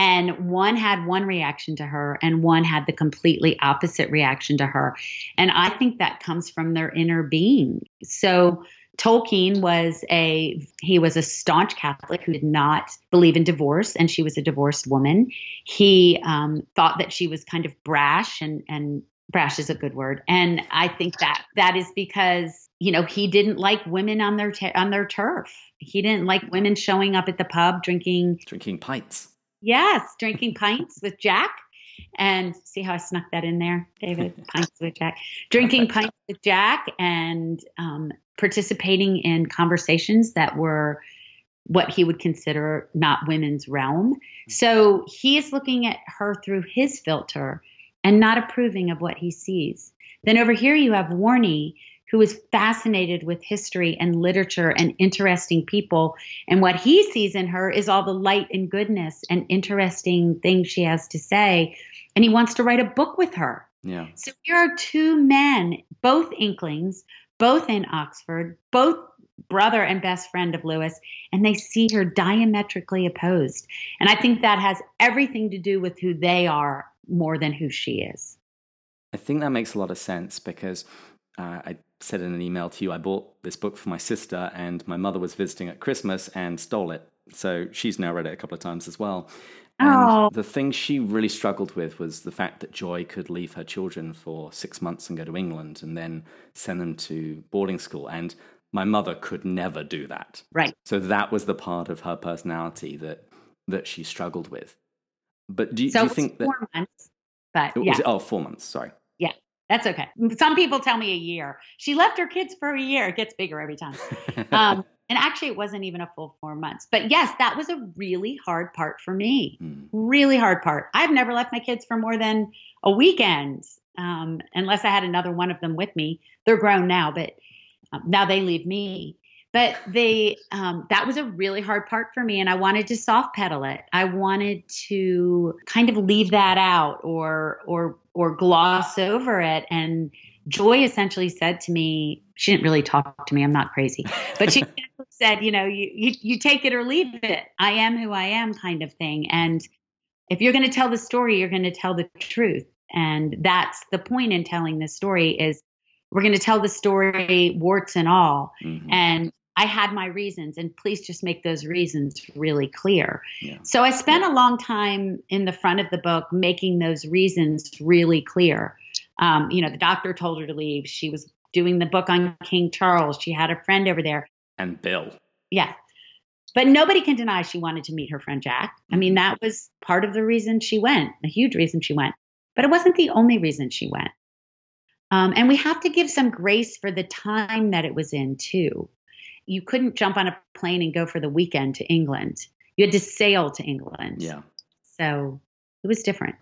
And one had one reaction to her, and one had the completely opposite reaction to her. And I think that comes from their inner being. So Tolkien was a he was a staunch Catholic who did not believe in divorce, and she was a divorced woman. He um, thought that she was kind of brash, and and brash is a good word. And I think that that is because you know he didn't like women on their t- on their turf. He didn't like women showing up at the pub drinking Drinking pints. Yes, drinking pints with Jack. And see how I snuck that in there, David? pints with Jack. Drinking pints with Jack and um, participating in conversations that were what he would consider not women's realm. So he is looking at her through his filter and not approving of what he sees. Then over here you have Warnie, who is fascinated with history and literature and interesting people. And what he sees in her is all the light and goodness and interesting things she has to say. And he wants to write a book with her. Yeah. So here are two men, both Inklings, both in Oxford, both brother and best friend of Lewis, and they see her diametrically opposed. And I think that has everything to do with who they are more than who she is. I think that makes a lot of sense because uh, I said in an email to you, I bought this book for my sister, and my mother was visiting at Christmas and stole it. So she's now read it a couple of times as well. And Oh. the thing she really struggled with was the fact that Joy could leave her children for six months and go to England and then send them to boarding school. And my mother could never do that. Right. So that was the part of her personality that that she struggled with. But do, you- So do you think that four months, but yeah, it- oh four months? Sorry. That's okay. Some people tell me a year. She left her kids for a year. It gets bigger every time. Um, and actually, it wasn't even a full four months. But yes, that was a really hard part for me. Hmm. Really hard part. I've never left my kids for more than a weekend, um, unless I had another one of them with me. They're grown now, but um, now they leave me. But they, um, that was a really hard part for me, and I wanted to soft pedal it. I wanted to kind of leave that out, or or or gloss over it. And Joy essentially said to me, she didn't really talk to me. I'm not crazy, but she said, you know, you, you you take it or leave it. I am who I am, kind of thing. And if you're going to tell the story, you're going to tell the truth, and that's the point in telling this story is we're going to tell the story warts and all. Mhm. And I had my reasons, and please just make those reasons really clear. Yeah. So I spent a long time in the front of the book making those reasons really clear. Um, you know, the doctor told her to leave. She was doing the book on King Charles. She had a friend over there. And Bill. Yeah. But nobody can deny she wanted to meet her friend Jack. I mean, that was part of the reason she went, a huge reason she went. But it wasn't the only reason she went. Um, and we have to give some grace for the time that it was in, too. You couldn't jump on a plane and go for the weekend to England. You had to sail to England. Yeah. So it was different.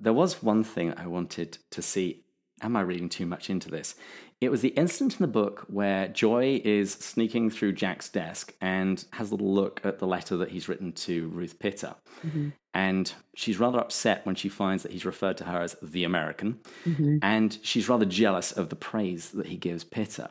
There was one thing I wanted to see am I reading too much into this? It was the instant in the book where Joy is sneaking through Jack's desk and has a little look at the letter that he's written to Ruth Pitter. Mm-hmm. And she's rather upset when she finds that he's referred to her as the American. Mm-hmm. And she's rather jealous of the praise that he gives Pitter.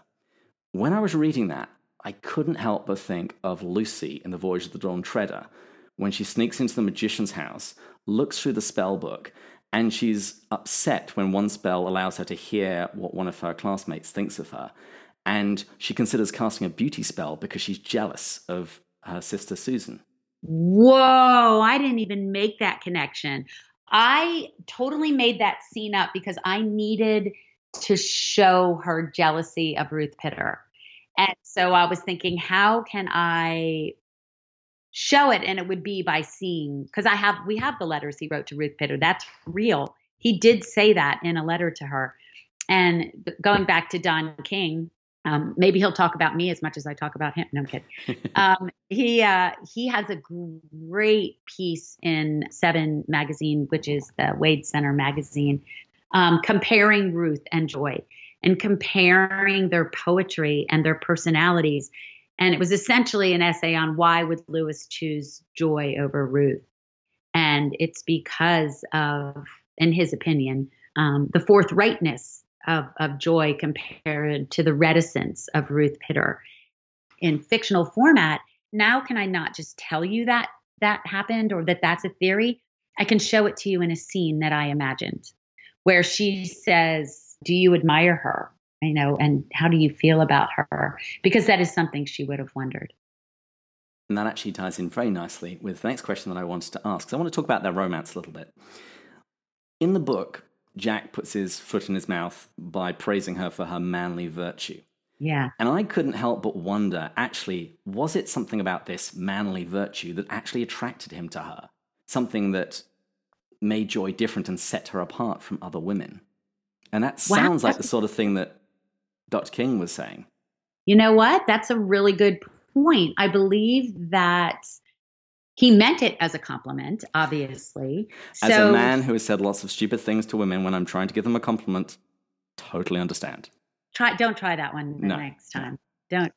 When I was reading that, I couldn't help but think of Lucy in The Voyage of the Dawn Treader, when she sneaks into the magician's house, looks through the spell book, and she's upset when one spell allows her to hear what one of her classmates thinks of her. And she considers casting a beauty spell because she's jealous of her sister Susan. Whoa, I didn't even make that connection. I totally made that scene up because I needed to show her jealousy of Ruth Pitter. And so I was thinking, how can I show it? And it would be by seeing because i have we have the letters he wrote to ruth pitter. That's real. He did say that in a letter to her. And going back to don king um, maybe he'll talk about me as much as I talk about him. No, I'm kidding. Um, he uh, he has a great piece in Seven magazine, which is the Wade Center magazine, um, comparing Ruth and Joy and comparing their poetry and their personalities and it was essentially an essay on why would Lewis choose Joy over Ruth. And it's because of, in his opinion, um, the forthrightness of, of Joy compared to the reticence of Ruth Pitter. In fictional format, now can I not just tell you that that happened or that that's a theory? I can show it to you in a scene that I imagined where she says, Do you admire her? you know, and how do you feel about her? Because that is something she would have wondered. And that actually ties in very nicely with the next question that I wanted to ask. Because I want to talk about their romance a little bit. In the book, Jack puts his foot in his mouth by praising her for her manly virtue. Yeah. And I couldn't help but wonder actually, was it something about this manly virtue that actually attracted him to her? Something that made Joy different and set her apart from other women? And that sounds like the sort of thing that Dr. King was saying. You know what? That's a really good point. I believe that he meant it as a compliment, obviously. As so, a man who has said lots of stupid things to women when I'm trying to give them a compliment, totally understand. Try don't try that one the no, next time. No. Don't.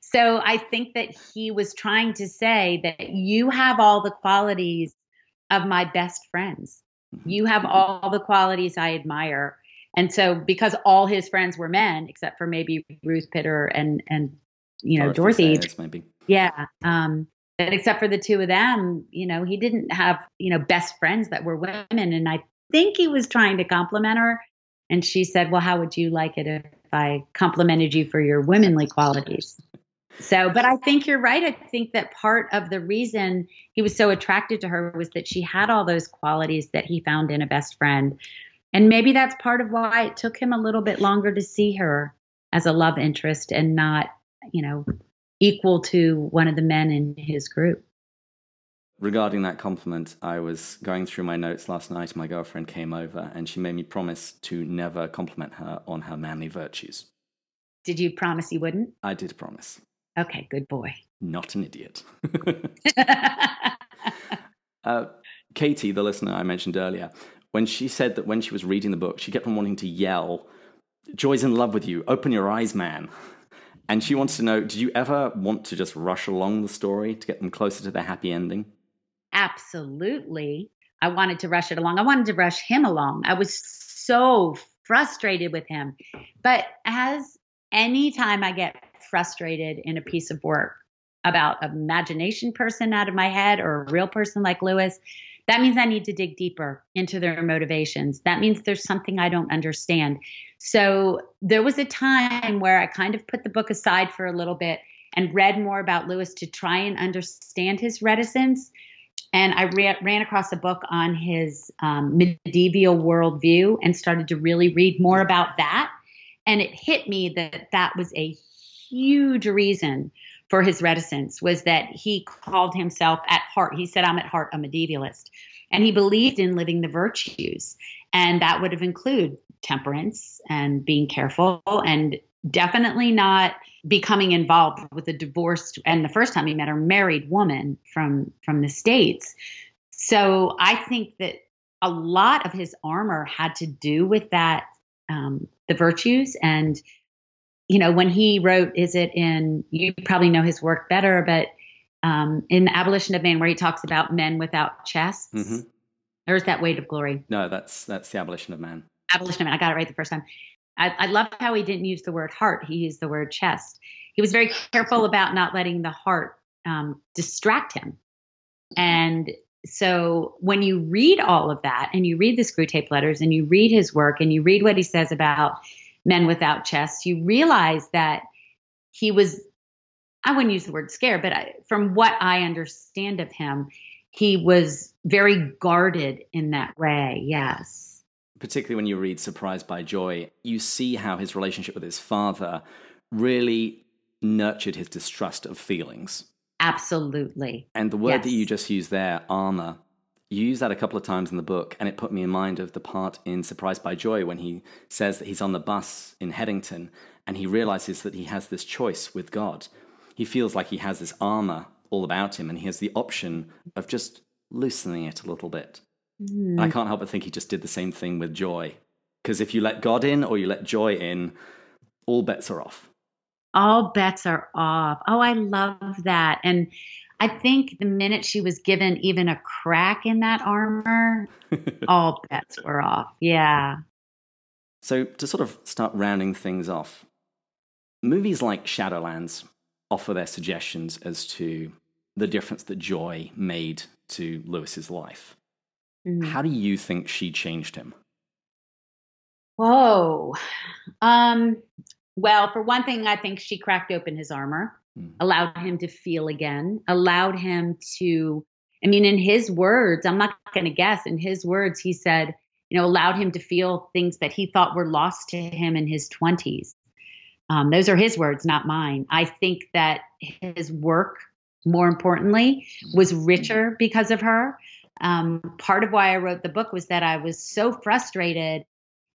So I think that he was trying to say that you have all the qualities of my best friends. Mm-hmm. You have all the qualities I admire. And so because all his friends were men, except for maybe Ruth Pitter and and you know Dorothy, maybe. Yeah. Um, and except for the two of them, you know, he didn't have, you know, best friends that were women. And I think he was trying to compliment her. And she said, Well, how would you like it if I complimented you for your womanly qualities? So, but I think you're right. I think that part of the reason he was so attracted to her was that she had all those qualities that he found in a best friend. And maybe that's part of why it took him a little bit longer to see her as a love interest and not, you know, equal to one of the men in his group. Regarding that compliment, I was going through my notes last night. My girlfriend came over and she made me promise to never compliment her on her manly virtues. Did you promise you wouldn't? I did promise. Okay, good boy. Not an idiot. uh, Katie, the listener I mentioned earlier, when she said that when she was reading the book, she kept on wanting to yell, Joy's in love with you, open your eyes, man. And she wants to know Did you ever want to just rush along the story to get them closer to their happy ending? Absolutely. I wanted to rush it along. I wanted to rush him along. I was so frustrated with him. But as any time I get frustrated in a piece of work about imagination person out of my head or a real person like Lewis, that means I need to dig deeper into their motivations. That means there's something I don't understand. So there was a time where I kind of put the book aside for a little bit and read more about Lewis to try and understand his reticence. And I ran, ran across a book on his um, medieval worldview and started to really read more about that. And it hit me that that was a huge reason for his reticence was that he called himself at heart, he said, I'm at heart a medievalist. And he believed in living the virtues. And that would have included temperance and being careful and definitely not becoming involved with a divorced and the first time he met a married woman from from the states so i think that a lot of his armor had to do with that um, the virtues. And, you know, when he wrote, is it in, you probably know his work better, but um, in the Abolition of Man, where he talks about men without chests, mm-hmm. is that Weight of Glory? No, that's that's the Abolition of Man. Abolition of Man. I got it right the first time. I, I love how he didn't use the word heart; he used the word chest. He was very careful about not letting the heart um, distract him. And so when you read all of that, and you read the Screwtape Letters, and you read his work, and you read what he says about men without chests, you realize that he was I wouldn't use the word scared, but I, from what I understand of him, he was very guarded in that way. Yes. Particularly when you read Surprised by Joy, you see how his relationship with his father really nurtured his distrust of feelings. Absolutely. And the word yes. that you just used there, armor, you use that a couple of times in the book, and it put me in mind of the part in Surprised by Joy when he says that he's on the bus in Headington and he realizes that he has this choice with God he feels like he has this armor all about him and he has the option of just loosening it a little bit. Mm. I can't help but think he just did the same thing with joy. Because if you let God in or you let joy in, all bets are off. All bets are off. Oh, I love that. And I think the minute she was given even a crack in that armor, all bets were off. Yeah. So, to sort of start rounding things off, movies like Shadowlands offer their suggestions as to the difference that joy made to Lewis's life. Mm. How do you think she changed him? Whoa. Um, well, for one thing, I think she cracked open his armor, mm. allowed him to feel again, allowed him to, I mean, in his words, I'm not going to guess, in his words, he said, you know, allowed him to feel things that he thought were lost to him in his 20s. Um, those are his words, not mine. I think that his work, more importantly, was richer because of her. Um, part of why I wrote the book was that I was so frustrated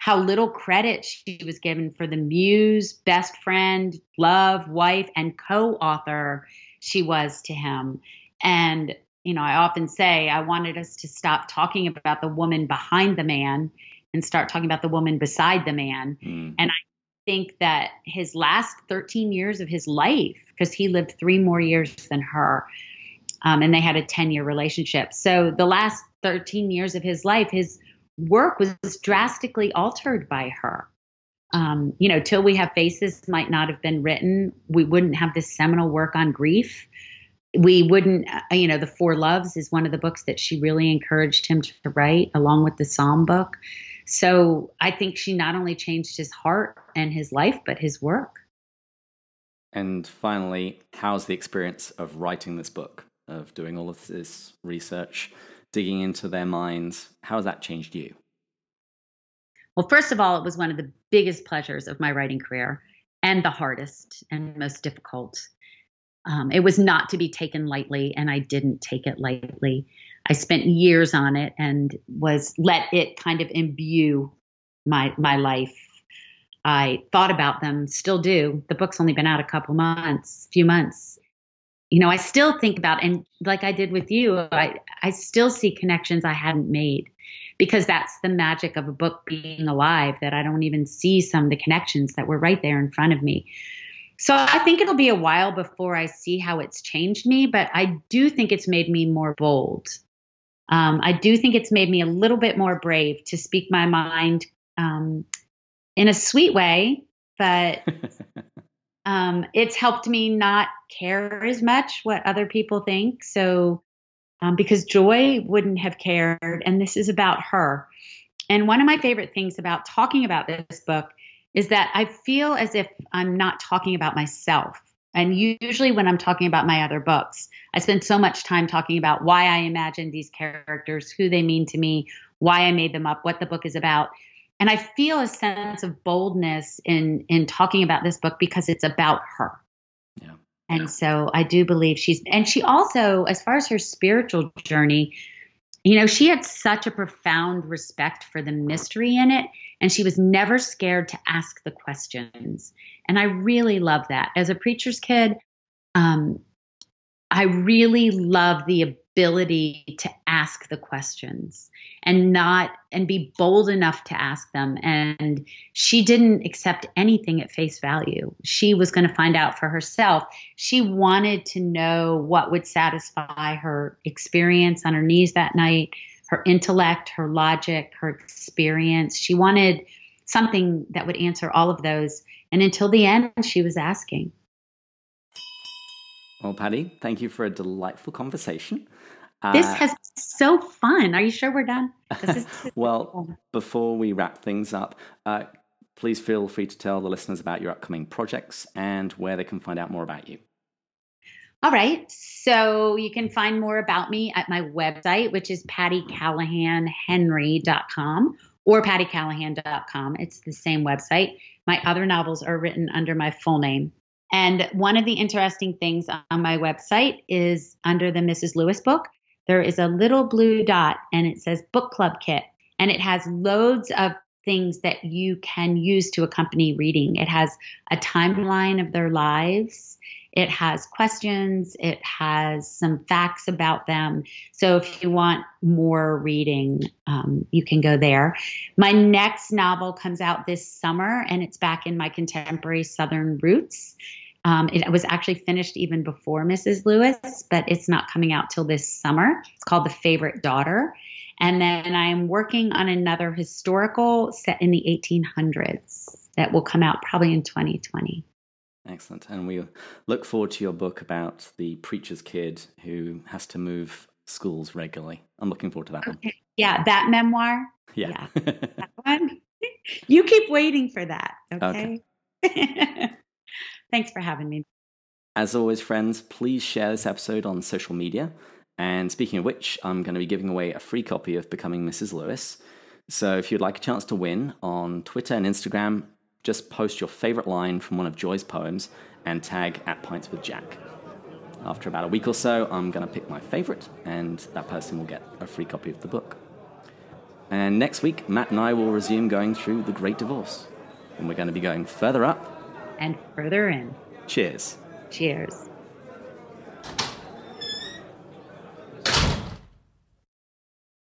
how little credit she was given for the muse, best friend, love, wife, and co author she was to him. And, you know, I often say I wanted us to stop talking about the woman behind the man and start talking about the woman beside the man. Mm. And I think that his last 13 years of his life, because he lived three more years than her, um, and they had a 10 year relationship. So the last 13 years of his life, his work was drastically altered by her. Um, you know, Till We Have Faces might not have been written. We wouldn't have this seminal work on grief. We wouldn't, uh, you know, The Four Loves is one of the books that she really encouraged him to write, along with the Psalm book. So I think she not only changed his heart and his life, but his work. And finally, how's the experience of writing this book, of doing all of this research, digging into their minds? How has that changed you? Well, first of all, it was one of the biggest pleasures of my writing career and the hardest and most difficult. Um, it was not to be taken lightly, and I didn't take it lightly. I spent years on it and was let it kind of imbue my my life. I thought about them, still do. The book's only been out a couple months, few months. You know, I still think about and like I did with you, I I still see connections I hadn't made because that's the magic of a book being alive that I don't even see some of the connections that were right there in front of me. So I think it'll be a while before I see how it's changed me, but I do think it's made me more bold um, I do think it's made me a little bit more brave to speak my mind um, in a sweet way, but um, it's helped me not care as much what other people think. So, um, because Joy wouldn't have cared, and this is about her. And one of my favorite things about talking about this book is that I feel as if I'm not talking about myself. And usually, when I'm talking about my other books, I spend so much time talking about why I imagined these characters, who they mean to me, why I made them up, what the book is about. And I feel a sense of boldness in in talking about this book because it's about her. Yeah. And so I do believe she's and she also, as far as her spiritual journey, you know, she had such a profound respect for the mystery in it, and she was never scared to ask the questions. And I really love that. As a preacher's kid, um, I really love the ability to ask the questions and not and be bold enough to ask them. And she didn't accept anything at face value. She was going to find out for herself. She wanted to know what would satisfy her experience on her knees that night her intellect her logic her experience. She wanted something that would answer all of those. And until the end she was asking. Well Patti thank you for a delightful conversation this uh, has been so fun. Are you sure we're done? well, before we wrap things up, uh, please feel free to tell the listeners about your upcoming projects and where they can find out more about you. All right. So you can find more about me at my website, which is patticallahanhenry.com or patticallahan.com. It's the same website. My other novels are written under my full name. And one of the interesting things on my website is under the Mrs. Lewis book, there is a little blue dot and it says book club kit. And it has loads of things that you can use to accompany reading. It has a timeline of their lives. It has questions. It has some facts about them. So if you want more reading, um, you can go there. My next novel comes out this summer, and it's back in my contemporary Southern roots. Um, it was actually finished even before Mrs. Lewis, but it's not coming out till this summer. It's called The Favorite Daughter. And then I'm working on another historical set in the 1800s that will come out probably in 2020. Excellent. And we look forward to your book about the preacher's kid who has to move schools regularly. I'm looking forward to that okay. one. Yeah, that memoir. Yeah. yeah. that one. You keep waiting for that. Okay. okay. Thanks for having me. As always, friends, please share this episode on social media. And speaking of which, I'm going to be giving away a free copy of Becoming Mrs. Lewis. So if you'd like a chance to win on Twitter and Instagram, just post your favorite line from one of Joy's poems and tag at Pints with Jack. After about a week or so, I'm going to pick my favorite, and that person will get a free copy of the book. And next week, Matt and I will resume going through The Great Divorce. And we're going to be going further up and further in. Cheers. Cheers.